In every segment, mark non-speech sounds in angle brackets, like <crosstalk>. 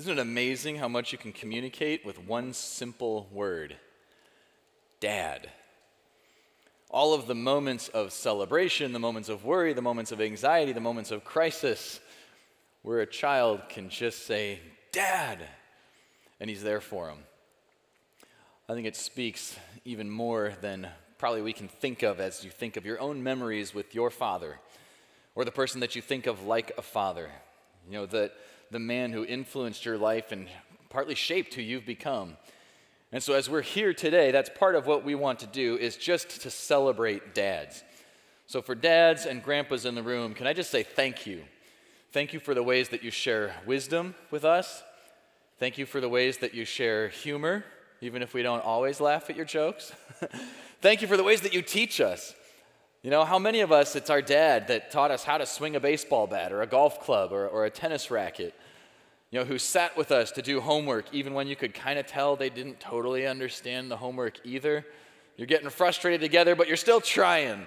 Isn't it amazing how much you can communicate with one simple word? Dad. All of the moments of celebration, the moments of worry, the moments of anxiety, the moments of crisis, where a child can just say, Dad, and he's there for him. I think it speaks even more than probably we can think of as you think of your own memories with your father or the person that you think of like a father. You know, the, the man who influenced your life and partly shaped who you've become. And so as we're here today, that's part of what we want to do is just to celebrate dads. So for dads and grandpas in the room, can I just say thank you? Thank you for the ways that you share wisdom with us. Thank you for the ways that you share humor, even if we don't always laugh at your jokes. <laughs> Thank you for the ways that you teach us. You know, how many of us, it's our dad that taught us how to swing a baseball bat or a golf club or, or a tennis racket, you know, who sat with us to do homework even when you could kind of tell they didn't totally understand the homework either. You're getting frustrated together, but you're still trying.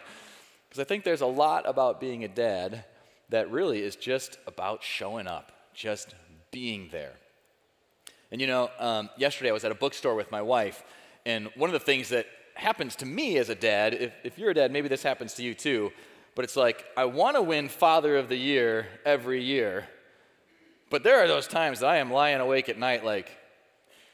Because I think there's a lot about being a dad that really is just about showing up, just being there. And you know, um, yesterday I was at a bookstore with my wife, and one of the things that happens to me as a dad, if, if you're a dad, maybe this happens to you too, but it's like, I want to win Father of the Year every year, but there are those times that I am lying awake at night like,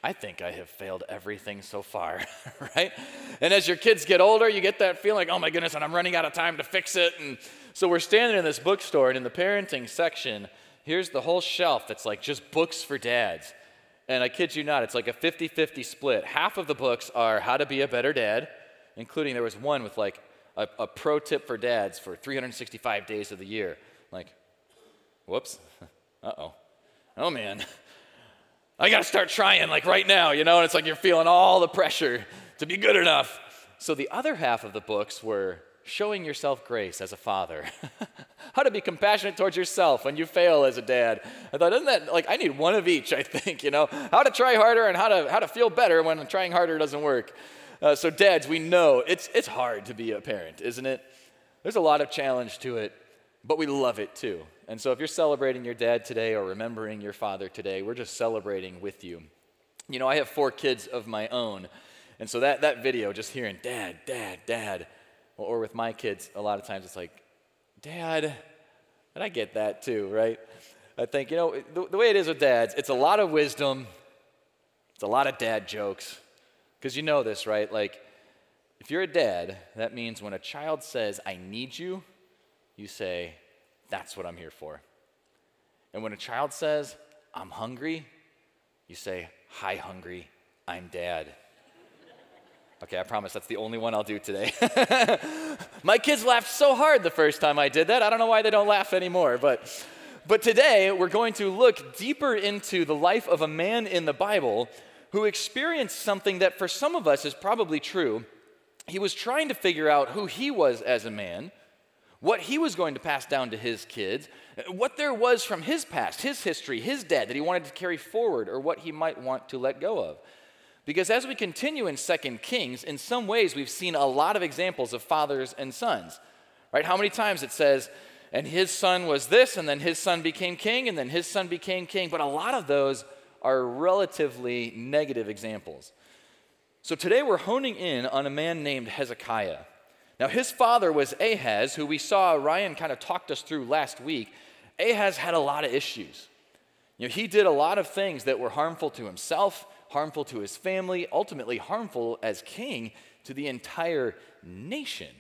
I think I have failed everything so far, <laughs> right? And as your kids get older, you get that feeling like, oh my goodness, and I'm running out of time to fix it. And so we're standing in this bookstore, and in the parenting section, here's the whole shelf that's like just books for dads. And I kid you not, it's like a 50 50 split. Half of the books are how to be a better dad, including there was one with like a, a pro tip for dads for 365 days of the year. Like, whoops, <laughs> uh oh. Oh man, I gotta start trying like right now, you know? And it's like you're feeling all the pressure to be good enough. So the other half of the books were showing yourself grace as a father. <laughs> How to be compassionate towards yourself when you fail as a dad. I thought, isn't that like I need one of each, I think, you know? How to try harder and how to how to feel better when trying harder doesn't work. Uh, so dads, we know it's it's hard to be a parent, isn't it? There's a lot of challenge to it, but we love it too. And so if you're celebrating your dad today or remembering your father today, we're just celebrating with you. You know, I have four kids of my own. And so that, that video, just hearing dad, dad, dad, or with my kids, a lot of times it's like, Dad, and I get that too, right? I think, you know, the, the way it is with dads, it's a lot of wisdom, it's a lot of dad jokes. Because you know this, right? Like, if you're a dad, that means when a child says, I need you, you say, That's what I'm here for. And when a child says, I'm hungry, you say, Hi, hungry, I'm dad. Okay, I promise that's the only one I'll do today. <laughs> My kids laughed so hard the first time I did that. I don't know why they don't laugh anymore, but but today we're going to look deeper into the life of a man in the Bible who experienced something that for some of us is probably true. He was trying to figure out who he was as a man, what he was going to pass down to his kids, what there was from his past, his history, his dad that he wanted to carry forward, or what he might want to let go of. Because as we continue in Second Kings, in some ways we've seen a lot of examples of fathers and sons. Right? How many times it says, and his son was this, and then his son became king, and then his son became king. But a lot of those are relatively negative examples. So today we're honing in on a man named Hezekiah. Now, his father was Ahaz, who we saw Ryan kind of talked us through last week. Ahaz had a lot of issues. You know, he did a lot of things that were harmful to himself harmful to his family, ultimately harmful as king to the entire nation.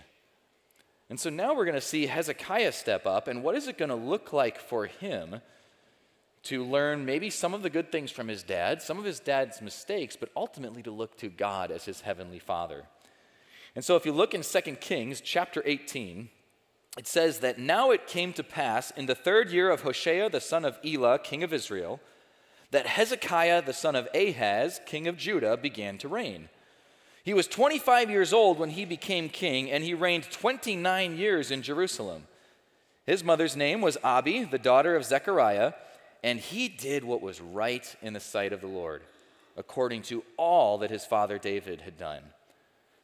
And so now we're going to see Hezekiah step up, and what is it going to look like for him to learn maybe some of the good things from his dad, some of his dad's mistakes, but ultimately to look to God as his heavenly father? And so if you look in 2 Kings chapter 18, it says that now it came to pass in the third year of Hoshea the son of Elah, king of Israel, that Hezekiah, the son of Ahaz, king of Judah, began to reign. He was 25 years old when he became king, and he reigned 29 years in Jerusalem. His mother's name was Abi, the daughter of Zechariah, and he did what was right in the sight of the Lord, according to all that his father David had done.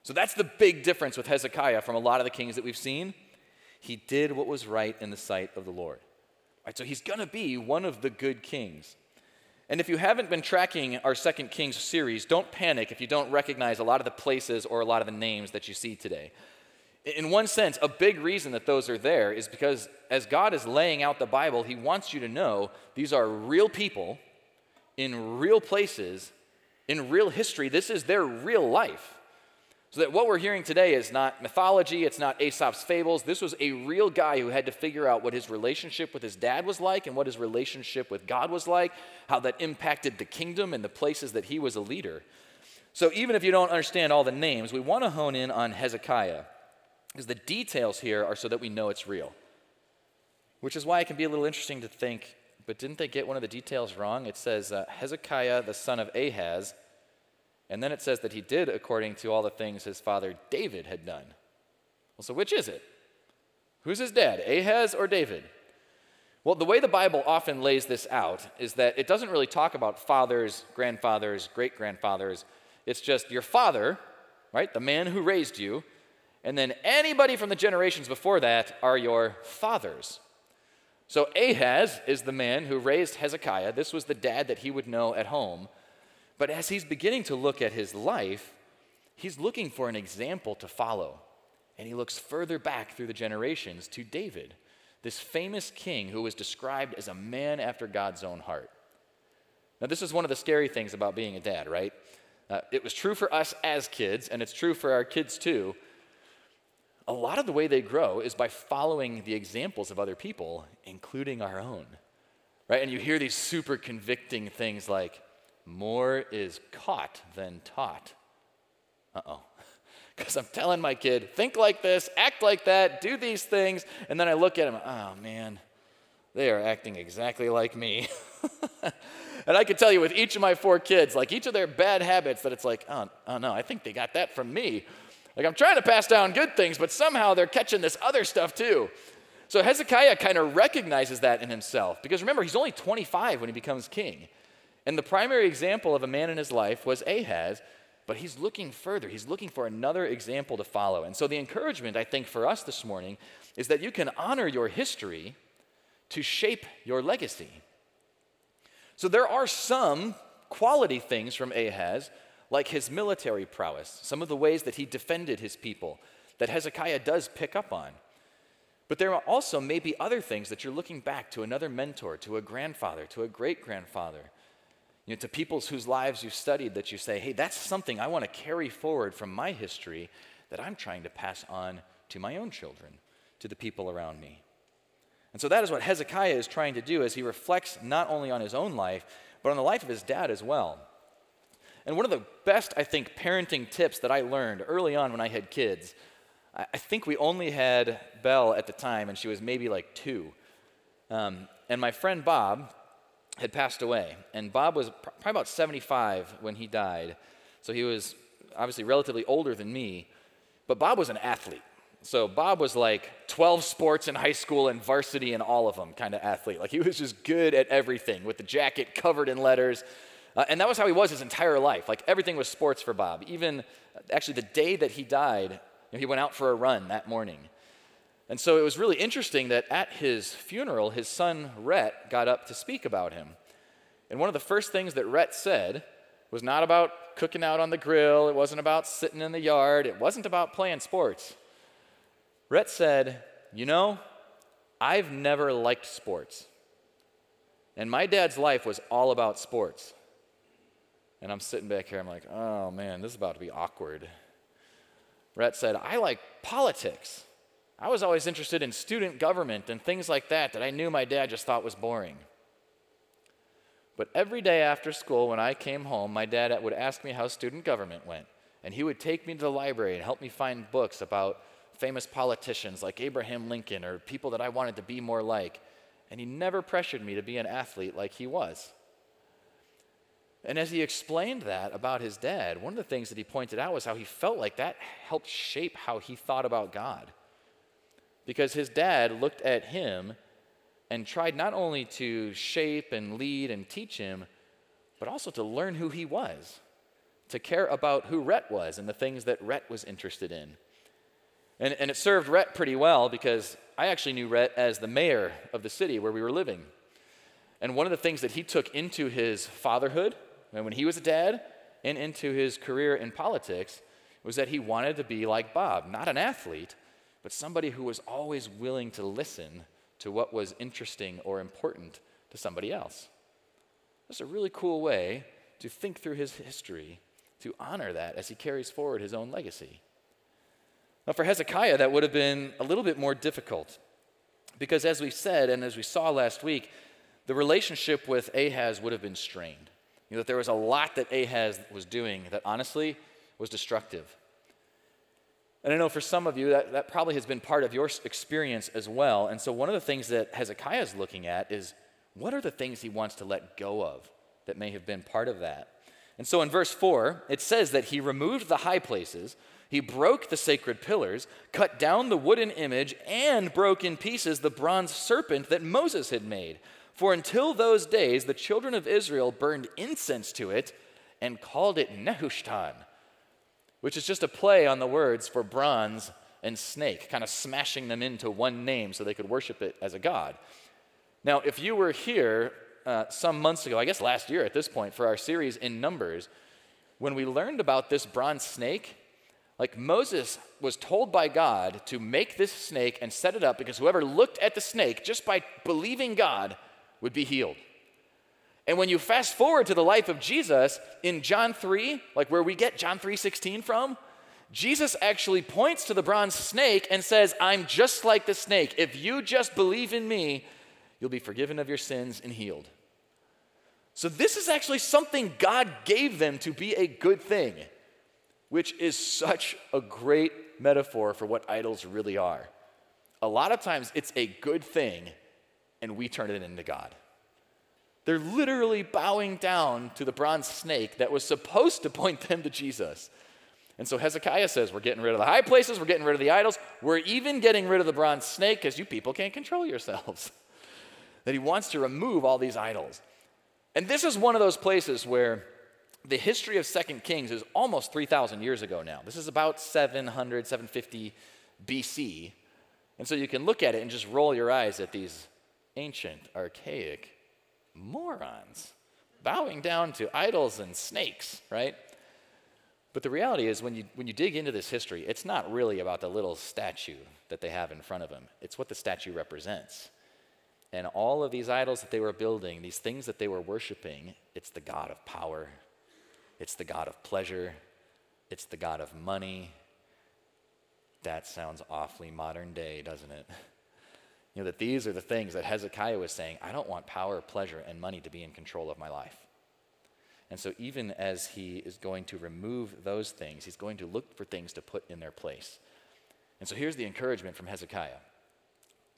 So that's the big difference with Hezekiah from a lot of the kings that we've seen. He did what was right in the sight of the Lord. Right, so he's going to be one of the good kings. And if you haven't been tracking our Second Kings series, don't panic if you don't recognize a lot of the places or a lot of the names that you see today. In one sense, a big reason that those are there is because as God is laying out the Bible, He wants you to know these are real people in real places, in real history. This is their real life. So that what we're hearing today is not mythology, it's not Aesop's fables. This was a real guy who had to figure out what his relationship with his dad was like and what his relationship with God was like, how that impacted the kingdom and the places that he was a leader. So even if you don't understand all the names, we want to hone in on Hezekiah because the details here are so that we know it's real. Which is why it can be a little interesting to think, but didn't they get one of the details wrong? It says uh, Hezekiah, the son of Ahaz, and then it says that he did according to all the things his father David had done. Well, so which is it? Who's his dad, Ahaz or David? Well, the way the Bible often lays this out is that it doesn't really talk about fathers, grandfathers, great grandfathers. It's just your father, right, the man who raised you, and then anybody from the generations before that are your fathers. So Ahaz is the man who raised Hezekiah. This was the dad that he would know at home. But as he's beginning to look at his life, he's looking for an example to follow. And he looks further back through the generations to David, this famous king who was described as a man after God's own heart. Now, this is one of the scary things about being a dad, right? Uh, it was true for us as kids, and it's true for our kids too. A lot of the way they grow is by following the examples of other people, including our own. Right? And you hear these super convicting things like, more is caught than taught. Uh oh. Because <laughs> I'm telling my kid, think like this, act like that, do these things. And then I look at him, oh man, they are acting exactly like me. <laughs> and I can tell you with each of my four kids, like each of their bad habits, that it's like, oh, oh no, I think they got that from me. Like I'm trying to pass down good things, but somehow they're catching this other stuff too. So Hezekiah kind of recognizes that in himself because remember, he's only 25 when he becomes king. And the primary example of a man in his life was Ahaz, but he's looking further. He's looking for another example to follow. And so the encouragement, I think, for us this morning is that you can honor your history to shape your legacy. So there are some quality things from Ahaz, like his military prowess, some of the ways that he defended his people, that Hezekiah does pick up on. But there are also maybe other things that you're looking back to another mentor, to a grandfather, to a great grandfather you know, to peoples whose lives you've studied that you say, hey, that's something I want to carry forward from my history that I'm trying to pass on to my own children, to the people around me. And so that is what Hezekiah is trying to do as he reflects not only on his own life, but on the life of his dad as well. And one of the best, I think, parenting tips that I learned early on when I had kids, I think we only had Belle at the time, and she was maybe like two. Um, and my friend Bob, had passed away. And Bob was probably about 75 when he died. So he was obviously relatively older than me. But Bob was an athlete. So Bob was like 12 sports in high school and varsity and all of them kind of athlete. Like he was just good at everything with the jacket covered in letters. Uh, and that was how he was his entire life. Like everything was sports for Bob. Even actually the day that he died, you know, he went out for a run that morning. And so it was really interesting that at his funeral, his son Rhett got up to speak about him. And one of the first things that Rhett said was not about cooking out on the grill, it wasn't about sitting in the yard, it wasn't about playing sports. Rhett said, You know, I've never liked sports. And my dad's life was all about sports. And I'm sitting back here, I'm like, oh man, this is about to be awkward. Rhett said, I like politics. I was always interested in student government and things like that that I knew my dad just thought was boring. But every day after school, when I came home, my dad would ask me how student government went. And he would take me to the library and help me find books about famous politicians like Abraham Lincoln or people that I wanted to be more like. And he never pressured me to be an athlete like he was. And as he explained that about his dad, one of the things that he pointed out was how he felt like that helped shape how he thought about God because his dad looked at him and tried not only to shape and lead and teach him, but also to learn who he was, to care about who Rhett was and the things that Rhett was interested in. And, and it served Rhett pretty well because I actually knew Rhett as the mayor of the city where we were living. And one of the things that he took into his fatherhood, and when he was a dad, and into his career in politics, was that he wanted to be like Bob, not an athlete, but somebody who was always willing to listen to what was interesting or important to somebody else. That's a really cool way to think through his history, to honor that as he carries forward his own legacy. Now, for Hezekiah, that would have been a little bit more difficult because, as we said and as we saw last week, the relationship with Ahaz would have been strained. You know, that there was a lot that Ahaz was doing that honestly was destructive. And I know for some of you that, that probably has been part of your experience as well. And so, one of the things that Hezekiah is looking at is what are the things he wants to let go of that may have been part of that? And so, in verse 4, it says that he removed the high places, he broke the sacred pillars, cut down the wooden image, and broke in pieces the bronze serpent that Moses had made. For until those days, the children of Israel burned incense to it and called it Nehushtan, which is just a play on the words for bronze and snake, kind of smashing them into one name so they could worship it as a god. Now, if you were here uh, some months ago, I guess last year at this point, for our series in Numbers, when we learned about this bronze snake, like Moses was told by God to make this snake and set it up because whoever looked at the snake just by believing God would be healed. And when you fast forward to the life of Jesus in John 3, like where we get John 3:16 from, Jesus actually points to the bronze snake and says, "I'm just like the snake. If you just believe in me, you'll be forgiven of your sins and healed." So this is actually something God gave them to be a good thing, which is such a great metaphor for what idols really are. A lot of times it's a good thing and we turn it into God. They're literally bowing down to the bronze snake that was supposed to point them to Jesus. And so Hezekiah says, We're getting rid of the high places, we're getting rid of the idols, we're even getting rid of the bronze snake because you people can't control yourselves. <laughs> that he wants to remove all these idols. And this is one of those places where the history of Second Kings is almost 3,000 years ago now. This is about 700, 750 BC. And so you can look at it and just roll your eyes at these ancient, archaic morons bowing down to idols and snakes, right? But the reality is, when you, when you dig into this history, it's not really about the little statue that they have in front of them, it's what the statue represents. And all of these idols that they were building, these things that they were worshiping, it's the God of power, it's the God of pleasure, it's the God of money. That sounds awfully modern day, doesn't it? You know, that these are the things that Hezekiah was saying I don't want power, pleasure, and money to be in control of my life. And so, even as he is going to remove those things, he's going to look for things to put in their place. And so, here's the encouragement from Hezekiah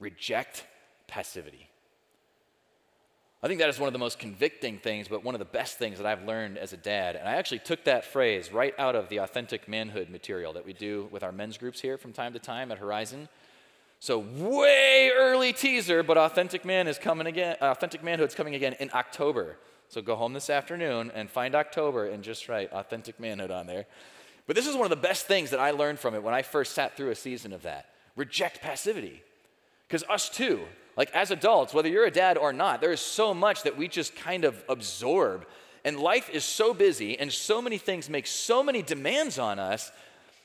reject passivity. I think that is one of the most convicting things, but one of the best things that I've learned as a dad. And I actually took that phrase right out of the authentic manhood material that we do with our men's groups here from time to time at Horizon. So way early teaser, but authentic man is coming again. Authentic manhood's coming again in October. So go home this afternoon and find October and just write authentic manhood on there. But this is one of the best things that I learned from it when I first sat through a season of that. Reject passivity. Because us too, like as adults, whether you're a dad or not, there is so much that we just kind of absorb. And life is so busy and so many things make so many demands on us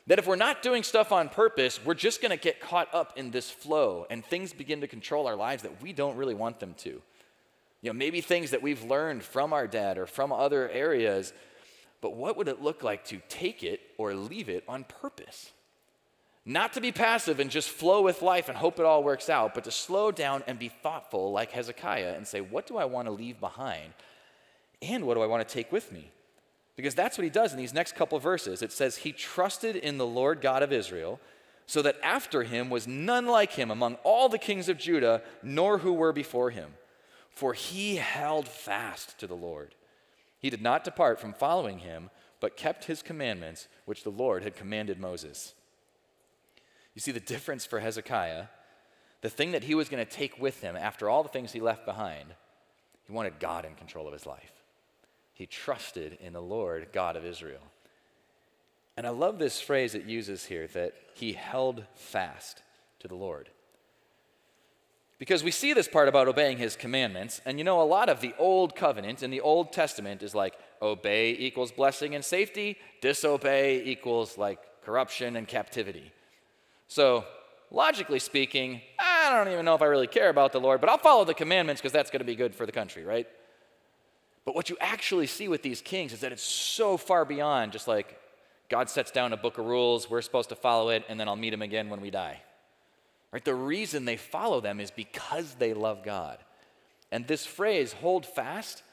that if we're not doing stuff on purpose, we're just going to get caught up in this flow and things begin to control our lives that we don't really want them to. You know, maybe things that we've learned from our dad or from other areas, but what would it look like to take it or leave it on purpose? Not to be passive and just flow with life and hope it all works out, but to slow down and be thoughtful like Hezekiah and say, what do I want to leave behind? And what do I want to take with me? Because that's what he does in these next couple verses. It says, He trusted in the Lord God of Israel, so that after him was none like him among all the kings of Judah, nor who were before him. For he held fast to the Lord. He did not depart from following him, but kept his commandments, which the Lord had commanded Moses. You see the difference for Hezekiah? The thing that he was going to take with him after all the things he left behind, he wanted God in control of his life. He trusted in the Lord God of Israel. And I love this phrase it uses here that he held fast to the Lord. Because we see this part about obeying his commandments, and you know, a lot of the Old Covenant in the Old Testament is like obey equals blessing and safety, disobey equals like corruption and captivity. So, logically speaking, I don't even know if I really care about the Lord, but I'll follow the commandments because that's going to be good for the country, right? But what you actually see with these kings is that it's so far beyond just like God sets down a book of rules, we're supposed to follow it, and then I'll meet him again when we die. Right? The reason they follow them is because they love God. And this phrase, hold fast,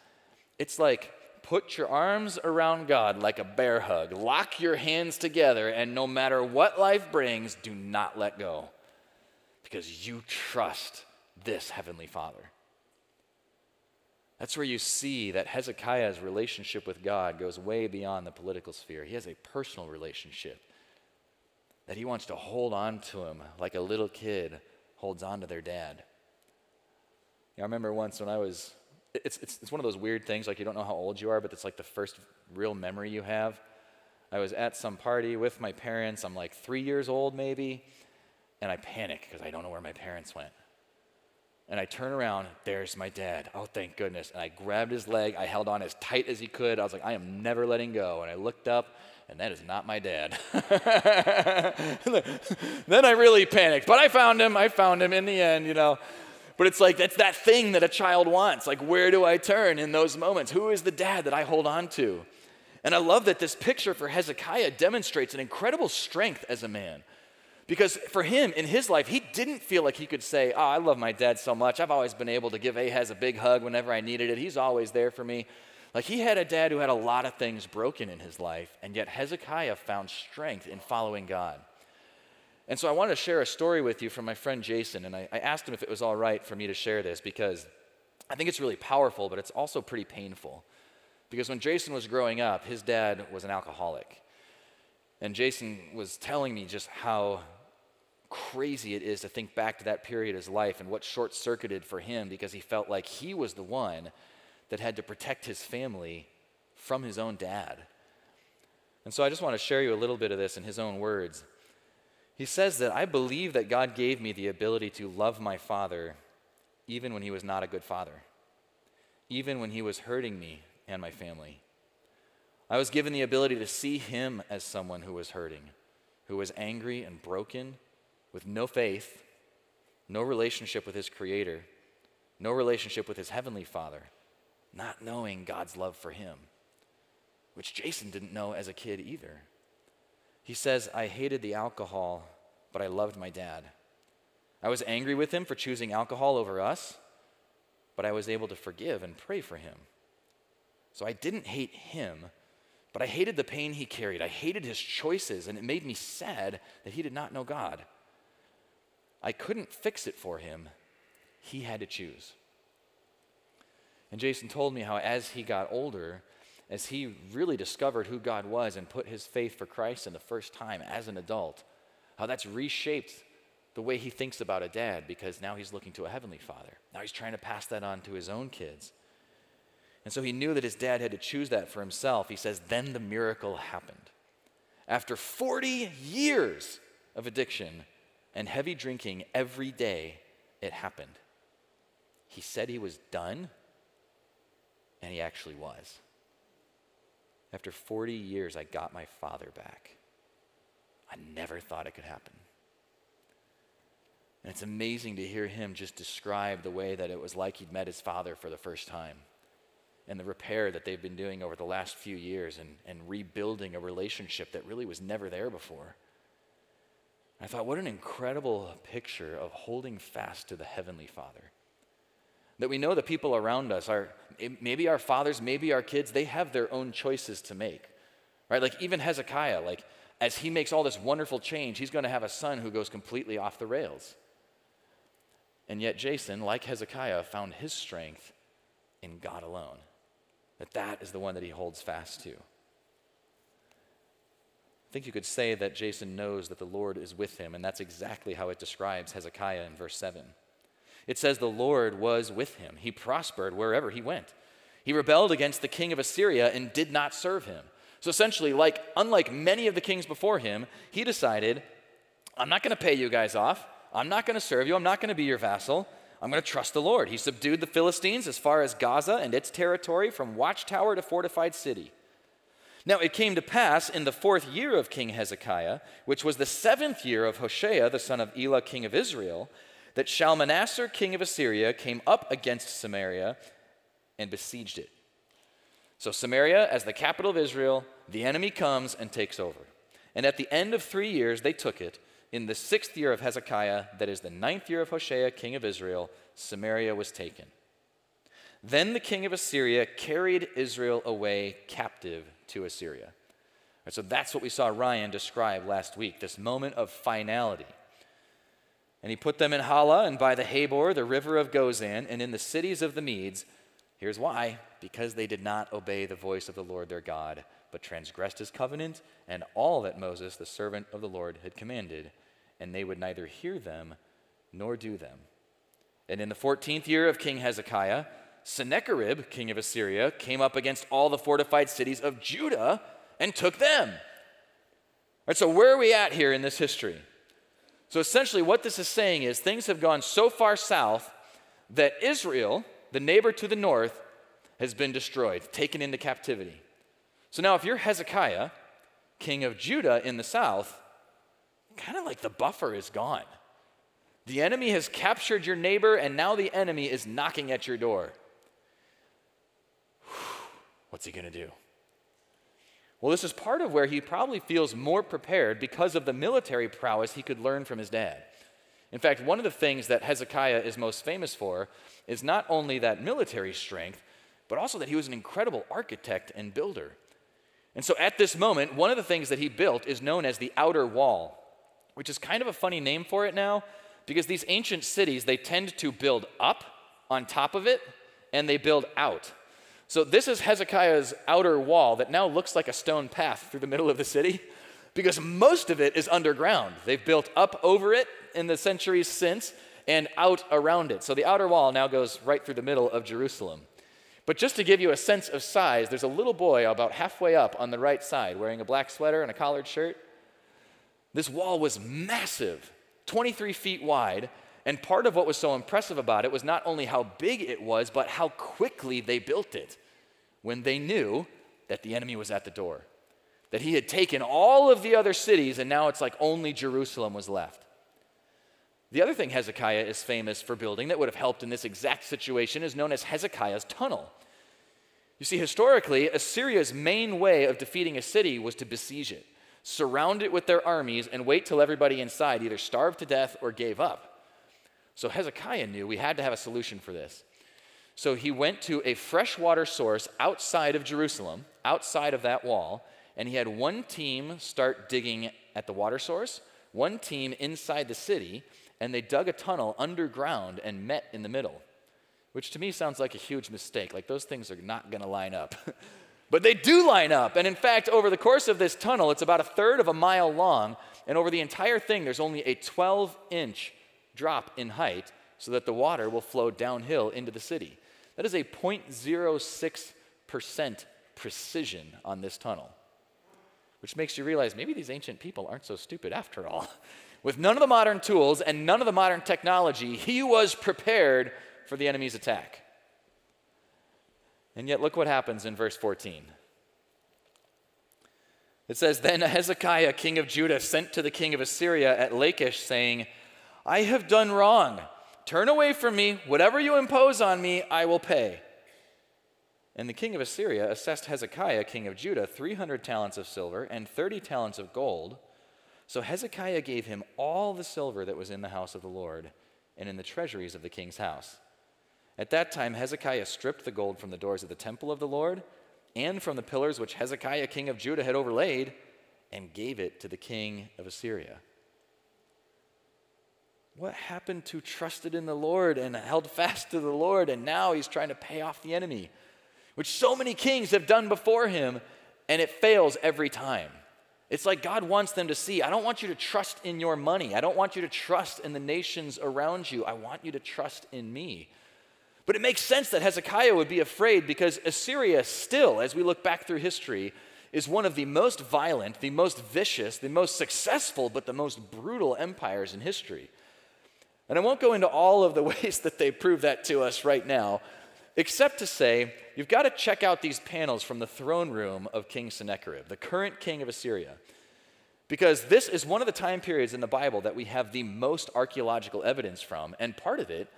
it's like put your arms around God like a bear hug. Lock your hands together, and no matter what life brings, do not let go because you trust this Heavenly Father. That's where you see that Hezekiah's relationship with God goes way beyond the political sphere. He has a personal relationship that he wants to hold on to him like a little kid holds on to their dad. I remember once when I was, it's, it's, it's one of those weird things, like you don't know how old you are, but it's like the first real memory you have. I was at some party with my parents. I'm like three years old, maybe, and I panic because I don't know where my parents went. And I turn around, there's my dad. Oh, thank goodness. And I grabbed his leg. I held on as tight as he could. I was like, I am never letting go. And I looked up, and that is not my dad. <laughs> then I really panicked, but I found him. I found him in the end, you know. But it's like that's that thing that a child wants. Like, where do I turn in those moments? Who is the dad that I hold on to? And I love that this picture for Hezekiah demonstrates an incredible strength as a man. Because for him, in his life, he didn't feel like he could say, Oh, I love my dad so much. I've always been able to give Ahaz a big hug whenever I needed it. He's always there for me. Like he had a dad who had a lot of things broken in his life, and yet Hezekiah found strength in following God. And so I wanted to share a story with you from my friend Jason, and I, I asked him if it was all right for me to share this because I think it's really powerful, but it's also pretty painful. Because when Jason was growing up, his dad was an alcoholic. And Jason was telling me just how crazy it is to think back to that period of his life and what short circuited for him because he felt like he was the one that had to protect his family from his own dad. And so I just want to share you a little bit of this in his own words. He says that I believe that God gave me the ability to love my father even when he was not a good father, even when he was hurting me and my family. I was given the ability to see him as someone who was hurting, who was angry and broken, with no faith, no relationship with his creator, no relationship with his heavenly father not knowing God's love for him, which Jason didn't know as a kid either. He says, I hated the alcohol, but I loved my dad. I was angry with him for choosing alcohol over us, but I was able to forgive and pray for him. So I didn't hate him, but I hated the pain he carried. I hated his choices, and it made me sad that he did not know God. I couldn't fix it for him, he had to choose. And Jason told me how, as he got older, as he really discovered who God was and put his faith for Christ in the first time as an adult, how that's reshaped the way he thinks about a dad because now he's looking to a heavenly father. Now he's trying to pass that on to his own kids. And so he knew that his dad had to choose that for himself. He says, then the miracle happened. After 40 years of addiction and heavy drinking every day, it happened. He said he was done and he actually was. After 40 years, I got my father back. I never thought it could happen. And it's amazing to hear him just describe the way that it was like he'd met his father for the first time and the repair that they've been doing over the last few years and, and rebuilding a relationship that really was never there before. I thought, what an incredible picture of holding fast to the Heavenly Father. That we know the people around us are maybe our fathers, maybe our kids, they have their own choices to make. Right? Like even Hezekiah, like as he makes all this wonderful change, he's going to have a son who goes completely off the rails. And yet Jason, like Hezekiah, found his strength in God alone. That that is the one that he holds fast to. I think you could say that Jason knows that the Lord is with him, and that's exactly how it describes Hezekiah in verse 7. It says the Lord was with him. He prospered wherever he went. He rebelled against the king of Assyria and did not serve him. So essentially, like unlike many of the kings before him, he decided, I'm not going to pay you guys off. I'm not going to serve you. I'm not going to be your vassal. I'm going to trust the Lord. He subdued the Philistines as far as Gaza and its territory, from watchtower to fortified city. Now it came to pass in the fourth year of King Hezekiah, which was the seventh year of Hoshea, the son of Elah, king of Israel, that Shalmaneser, king of Assyria, came up against Samaria and besieged it. So, Samaria, as the capital of Israel, the enemy comes and takes over. And at the end of three years, they took it. In the sixth year of Hezekiah, that is the ninth year of Hoshea, king of Israel, Samaria was taken. Then the king of Assyria carried Israel away captive to Assyria. And so that's what we saw Ryan describe last week this moment of finality. And he put them in Hala and by the Habor, the river of Gozan, and in the cities of the Medes. Here's why because they did not obey the voice of the Lord their God, but transgressed his covenant and all that Moses, the servant of the Lord, had commanded, and they would neither hear them nor do them. And in the 14th year of King Hezekiah, Sennacherib, king of Assyria, came up against all the fortified cities of Judah and took them. All right, so where are we at here in this history? So essentially, what this is saying is things have gone so far south that Israel, the neighbor to the north, has been destroyed, taken into captivity. So now, if you're Hezekiah, king of Judah in the south, kind of like the buffer is gone. The enemy has captured your neighbor, and now the enemy is knocking at your door. What's he going to do? Well, this is part of where he probably feels more prepared because of the military prowess he could learn from his dad. In fact, one of the things that Hezekiah is most famous for is not only that military strength, but also that he was an incredible architect and builder. And so at this moment, one of the things that he built is known as the outer wall, which is kind of a funny name for it now because these ancient cities, they tend to build up on top of it and they build out. So this is Hezekiah's outer wall that now looks like a stone path through the middle of the city because most of it is underground. They've built up over it in the centuries since and out around it. So the outer wall now goes right through the middle of Jerusalem. But just to give you a sense of size, there's a little boy about halfway up on the right side wearing a black sweater and a collared shirt. This wall was massive, 23 feet wide, and part of what was so impressive about it was not only how big it was, but how quickly they built it when they knew that the enemy was at the door. That he had taken all of the other cities, and now it's like only Jerusalem was left. The other thing Hezekiah is famous for building that would have helped in this exact situation is known as Hezekiah's tunnel. You see, historically, Assyria's main way of defeating a city was to besiege it, surround it with their armies, and wait till everybody inside either starved to death or gave up. So Hezekiah knew we had to have a solution for this. So he went to a freshwater source outside of Jerusalem, outside of that wall, and he had one team start digging at the water source, one team inside the city, and they dug a tunnel underground and met in the middle, which to me sounds like a huge mistake. Like those things are not going to line up. <laughs> but they do line up. And in fact, over the course of this tunnel, it's about a third of a mile long, and over the entire thing, there's only a 12 inch drop in height so that the water will flow downhill into the city. That is a 0.06% precision on this tunnel, which makes you realize maybe these ancient people aren't so stupid after all. <laughs> With none of the modern tools and none of the modern technology, he was prepared for the enemy's attack. And yet, look what happens in verse 14. It says, Then Hezekiah, king of Judah, sent to the king of Assyria at Lachish, saying, I have done wrong. Turn away from me. Whatever you impose on me, I will pay. And the king of Assyria assessed Hezekiah, king of Judah, 300 talents of silver and 30 talents of gold. So Hezekiah gave him all the silver that was in the house of the Lord and in the treasuries of the king's house. At that time, Hezekiah stripped the gold from the doors of the temple of the Lord and from the pillars which Hezekiah, king of Judah, had overlaid and gave it to the king of Assyria. What happened to trusted in the Lord and held fast to the Lord, and now he's trying to pay off the enemy, which so many kings have done before him, and it fails every time. It's like God wants them to see I don't want you to trust in your money. I don't want you to trust in the nations around you. I want you to trust in me. But it makes sense that Hezekiah would be afraid because Assyria, still, as we look back through history, is one of the most violent, the most vicious, the most successful, but the most brutal empires in history. And I won't go into all of the <laughs> ways that they prove that to us right now, except to say you've got to check out these panels from the throne room of King Sennacherib, the current king of Assyria. Because this is one of the time periods in the Bible that we have the most archaeological evidence from, and part of it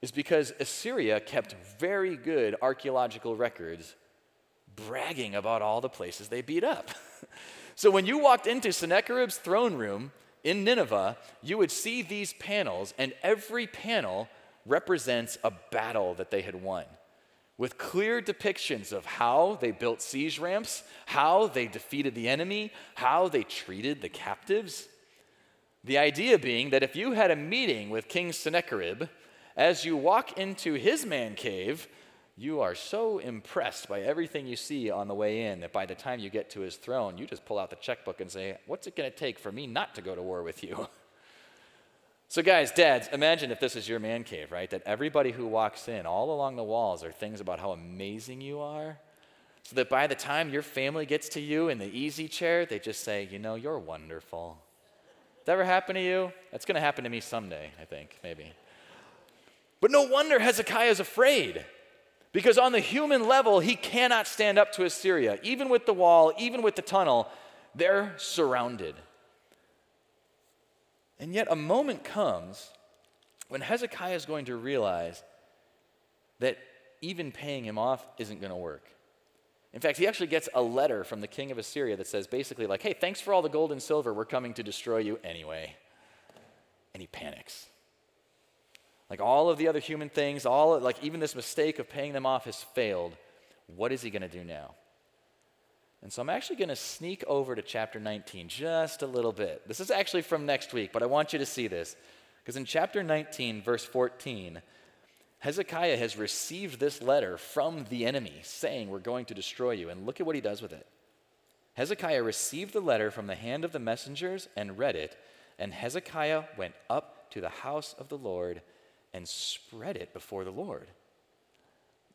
is because Assyria kept very good archaeological records bragging about all the places they beat up. <laughs> so when you walked into Sennacherib's throne room in Nineveh, you would see these panels, and every panel represents a battle that they had won with clear depictions of how they built siege ramps, how they defeated the enemy, how they treated the captives. The idea being that if you had a meeting with King Sennacherib, as you walk into his man cave, you are so impressed by everything you see on the way in that by the time you get to his throne, you just pull out the checkbook and say, What's it going to take for me not to go to war with you? <laughs> So, guys, dads, imagine if this is your man cave, right? That everybody who walks in, all along the walls, are things about how amazing you are. So that by the time your family gets to you in the easy chair, they just say, You know, you're wonderful. That ever happen to you? That's going to happen to me someday, I think, maybe. But no wonder Hezekiah is afraid. Because on the human level, he cannot stand up to Assyria. Even with the wall, even with the tunnel, they're surrounded. And yet, a moment comes when Hezekiah is going to realize that even paying him off isn't going to work. In fact, he actually gets a letter from the king of Assyria that says basically, like, hey, thanks for all the gold and silver. We're coming to destroy you anyway. And he panics. Like all of the other human things, all like even this mistake of paying them off has failed. What is he going to do now? And so I'm actually going to sneak over to chapter 19 just a little bit. This is actually from next week, but I want you to see this. Because in chapter 19, verse 14, Hezekiah has received this letter from the enemy saying, We're going to destroy you. And look at what he does with it. Hezekiah received the letter from the hand of the messengers and read it. And Hezekiah went up to the house of the Lord and spread it before the Lord.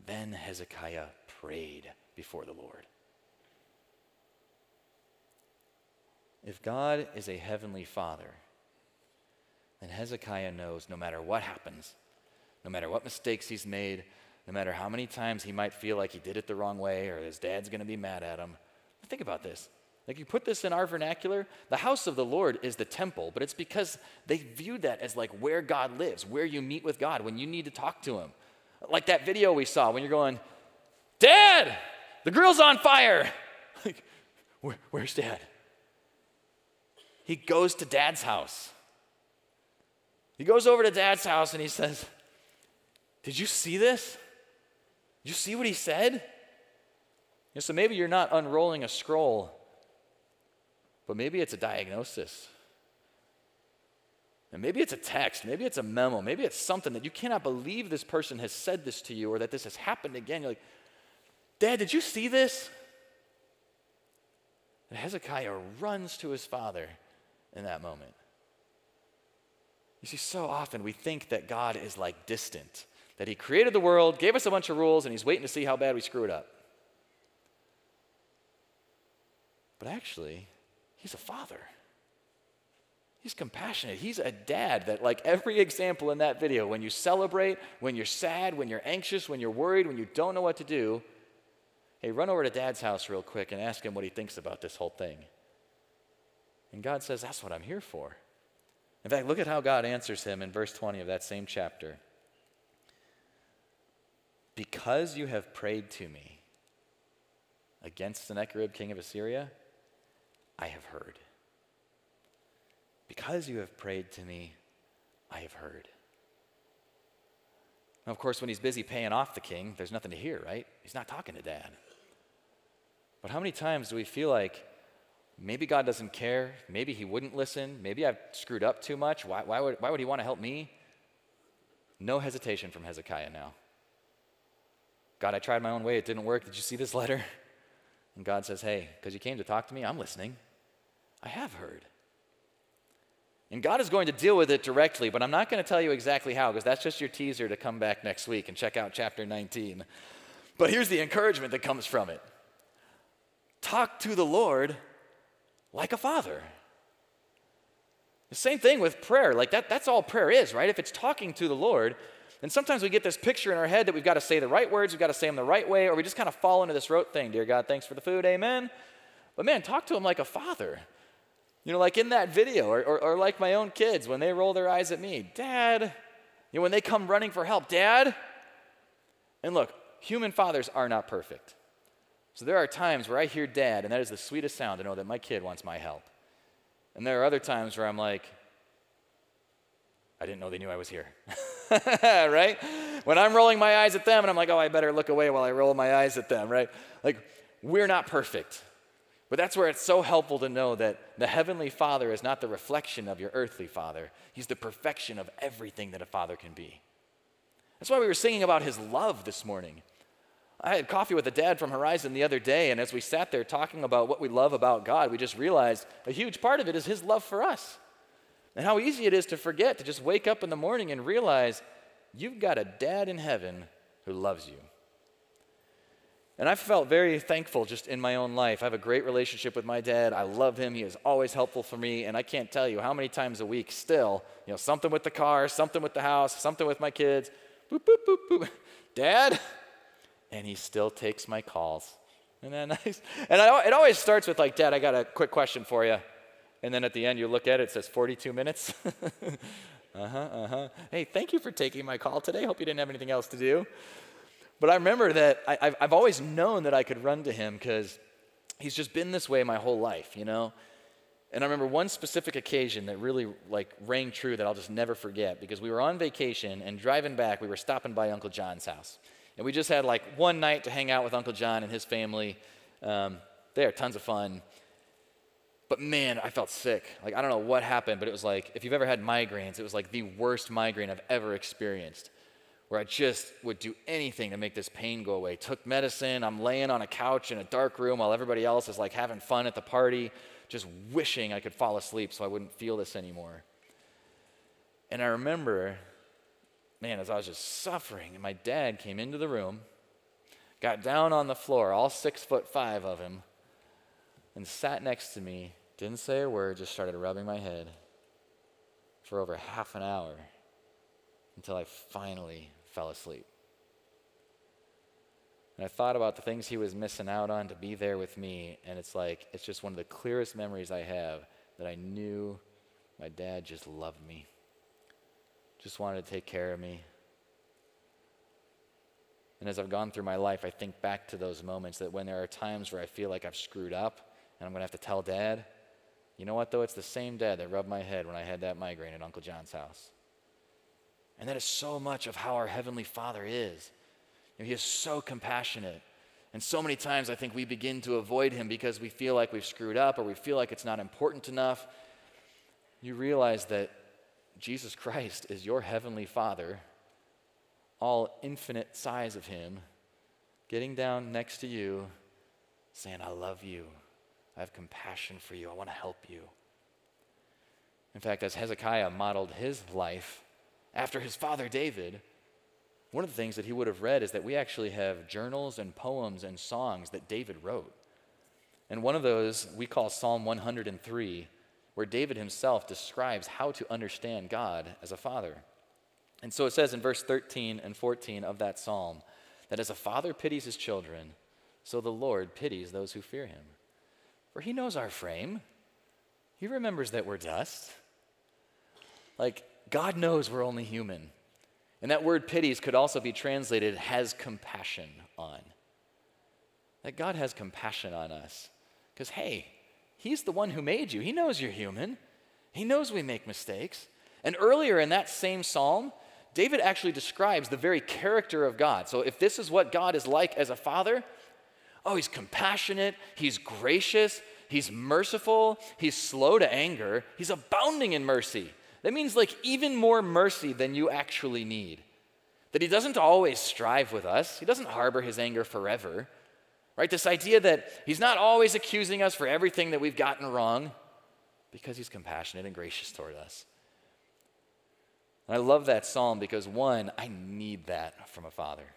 Then Hezekiah prayed before the Lord. If God is a heavenly father, then Hezekiah knows no matter what happens, no matter what mistakes he's made, no matter how many times he might feel like he did it the wrong way or his dad's going to be mad at him. Think about this. Like you put this in our vernacular, the house of the Lord is the temple, but it's because they viewed that as like where God lives, where you meet with God when you need to talk to him. Like that video we saw when you're going, Dad, the grill's on fire. <laughs> Like, where, where's dad? he goes to dad's house. He goes over to dad's house and he says, Did you see this? Did you see what he said? Know, so maybe you're not unrolling a scroll, but maybe it's a diagnosis. And maybe it's a text, maybe it's a memo, maybe it's something that you cannot believe this person has said this to you or that this has happened again. You're like, Dad, did you see this? And Hezekiah runs to his father in that moment. You see, so often we think that God is like distant, that He created the world, gave us a bunch of rules, and He's waiting to see how bad we screw it up. But actually, He's a father. He's compassionate. He's a dad that, like every example in that video, when you celebrate, when you're sad, when you're anxious, when you're worried, when you don't know what to do, hey, run over to dad's house real quick and ask him what he thinks about this whole thing. And God says, That's what I'm here for. In fact, look at how God answers him in verse 20 of that same chapter. Because you have prayed to me against Sennacherib, king of Assyria, I have heard. Because you have prayed to me, I have heard. Now, of course, when he's busy paying off the king, there's nothing to hear, right? He's not talking to dad. But how many times do we feel like Maybe God doesn't care. Maybe He wouldn't listen. Maybe I've screwed up too much. Why, why, would, why would He want to help me? No hesitation from Hezekiah now. God, I tried my own way. It didn't work. Did you see this letter? And God says, Hey, because you came to talk to me, I'm listening. I have heard. And God is going to deal with it directly, but I'm not going to tell you exactly how, because that's just your teaser to come back next week and check out chapter 19. But here's the encouragement that comes from it talk to the Lord like a father. The same thing with prayer. Like that, that's all prayer is, right? If it's talking to the Lord, and sometimes we get this picture in our head that we've got to say the right words, we've got to say them the right way, or we just kind of fall into this rote thing. Dear God, thanks for the food, amen. But man, talk to him like a father. You know, like in that video, or, or, or like my own kids when they roll their eyes at me, Dad. You know, when they come running for help, Dad. And look, human fathers are not perfect. So there are times where I hear dad, and that is the sweetest sound to know that my kid wants my help. And there are other times where I'm like, I didn't know they knew I was here. <laughs> right? When I'm rolling my eyes at them and I'm like, oh, I better look away while I roll my eyes at them, right? Like, we're not perfect. But that's where it's so helpful to know that the Heavenly Father is not the reflection of your earthly Father, He's the perfection of everything that a father can be. That's why we were singing about His love this morning. I had coffee with a dad from Horizon the other day, and as we sat there talking about what we love about God, we just realized a huge part of it is His love for us. And how easy it is to forget to just wake up in the morning and realize you've got a dad in heaven who loves you. And I've felt very thankful just in my own life. I have a great relationship with my dad. I love him. He is always helpful for me. And I can't tell you how many times a week still, you know, something with the car, something with the house, something with my kids. Boop, boop, boop, boop. <laughs> Dad? And he still takes my calls. Isn't that <laughs> nice? And I, it always starts with, like, Dad, I got a quick question for you. And then at the end, you look at it, it says 42 minutes. <laughs> uh huh, uh huh. Hey, thank you for taking my call today. Hope you didn't have anything else to do. But I remember that I, have I've always known that I could run to him because he's just been this way my whole life, you know? And I remember one specific occasion that really like rang true that I'll just never forget because we were on vacation and driving back, we were stopping by Uncle John's house. And we just had like one night to hang out with Uncle John and his family. Um, they are tons of fun. But man, I felt sick. Like, I don't know what happened, but it was like, if you've ever had migraines, it was like the worst migraine I've ever experienced where I just would do anything to make this pain go away. Took medicine, I'm laying on a couch in a dark room while everybody else is like having fun at the party, just wishing I could fall asleep so I wouldn't feel this anymore. And I remember, man, as I was just suffering, and my dad came into the room, got down on the floor, all six foot five of him, and sat next to me, didn't say a word, just started rubbing my head for over half an hour until I finally fell asleep. And I thought about the things he was missing out on to be there with me, and it's like, it's just one of the clearest memories I have that I knew my dad just loved me, just wanted to take care of me. And as I've gone through my life, I think back to those moments that when there are times where I feel like I've screwed up and I'm going to have to tell dad, you know what, though? It's the same dad that rubbed my head when I had that migraine at Uncle John's house. And that is so much of how our Heavenly Father is. You know, he is so compassionate. And so many times I think we begin to avoid Him because we feel like we've screwed up or we feel like it's not important enough. You realize that Jesus Christ is your Heavenly Father, all infinite size of Him, getting down next to you, saying, I love you. I have compassion for you. I want to help you. In fact, as Hezekiah modeled his life, after his father David, one of the things that he would have read is that we actually have journals and poems and songs that David wrote. And one of those we call Psalm 103, where David himself describes how to understand God as a father. And so it says in verse 13 and 14 of that psalm that as a father pities his children, so the Lord pities those who fear him. For he knows our frame, he remembers that we're dust. Like, God knows we're only human. And that word pities could also be translated has compassion on. That God has compassion on us. Because, hey, He's the one who made you. He knows you're human, He knows we make mistakes. And earlier in that same psalm, David actually describes the very character of God. So, if this is what God is like as a father, oh, He's compassionate, He's gracious, He's merciful, He's slow to anger, He's abounding in mercy. That means like even more mercy than you actually need. That he doesn't always strive with us, he doesn't harbor his anger forever. Right? This idea that he's not always accusing us for everything that we've gotten wrong because he's compassionate and gracious toward us. And I love that psalm because one, I need that from a father.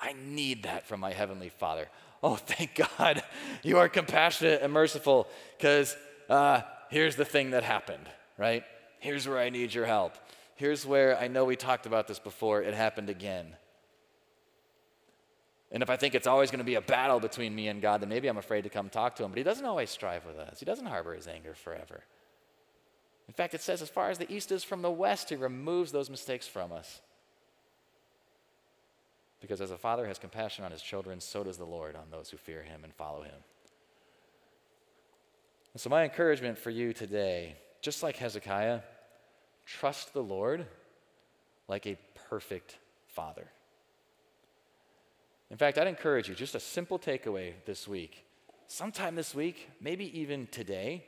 I need that from my heavenly father. Oh, <laughs> thank God you are compassionate and merciful because uh, here's the thing that happened, right? Here's where I need your help. Here's where I know we talked about this before, it happened again. And if I think it's always going to be a battle between me and God, then maybe I'm afraid to come talk to Him. But He doesn't always strive with us, He doesn't harbor His anger forever. In fact, it says, as far as the east is from the west, He removes those mistakes from us. Because as a father has compassion on his children, so does the Lord on those who fear Him and follow Him. And so, my encouragement for you today, just like Hezekiah, trust the Lord like a perfect father. In fact, I'd encourage you, just a simple takeaway this week. Sometime this week, maybe even today,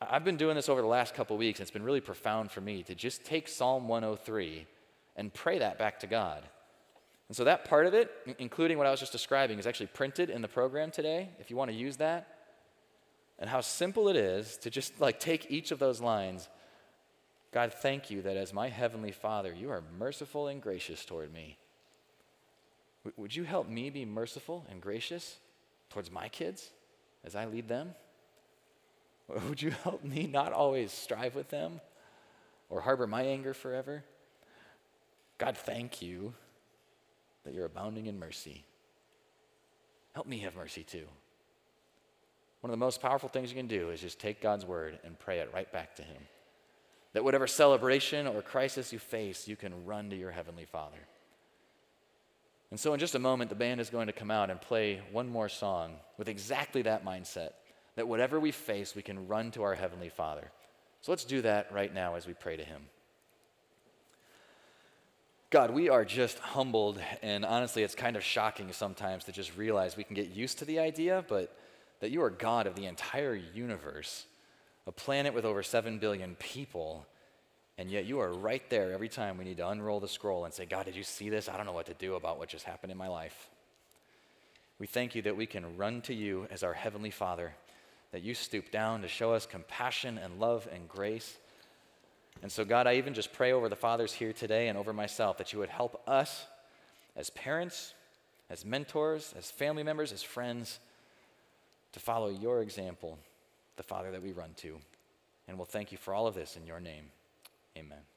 I've been doing this over the last couple weeks, and it's been really profound for me to just take Psalm 103 and pray that back to God. And so that part of it, including what I was just describing, is actually printed in the program today, if you want to use that. And how simple it is to just like take each of those lines. God, thank you that as my heavenly Father, you are merciful and gracious toward me. W- would you help me be merciful and gracious towards my kids as I lead them? Would you help me not always strive with them or harbor my anger forever? God, thank you that you're abounding in mercy. Help me have mercy too. One of the most powerful things you can do is just take God's word and pray it right back to Him. That whatever celebration or crisis you face, you can run to your Heavenly Father. And so, in just a moment, the band is going to come out and play one more song with exactly that mindset that whatever we face, we can run to our Heavenly Father. So, let's do that right now as we pray to Him. God, we are just humbled, and honestly, it's kind of shocking sometimes to just realize we can get used to the idea, but that you are God of the entire universe, a planet with over 7 billion people, and yet you are right there every time we need to unroll the scroll and say, God, did you see this? I don't know what to do about what just happened in my life. We thank you that we can run to you as our Heavenly Father, that you stoop down to show us compassion and love and grace. And so, God, I even just pray over the fathers here today and over myself that you would help us as parents, as mentors, as family members, as friends to follow your example, the Father that we run to. And we'll thank you for all of this in your name. Amen.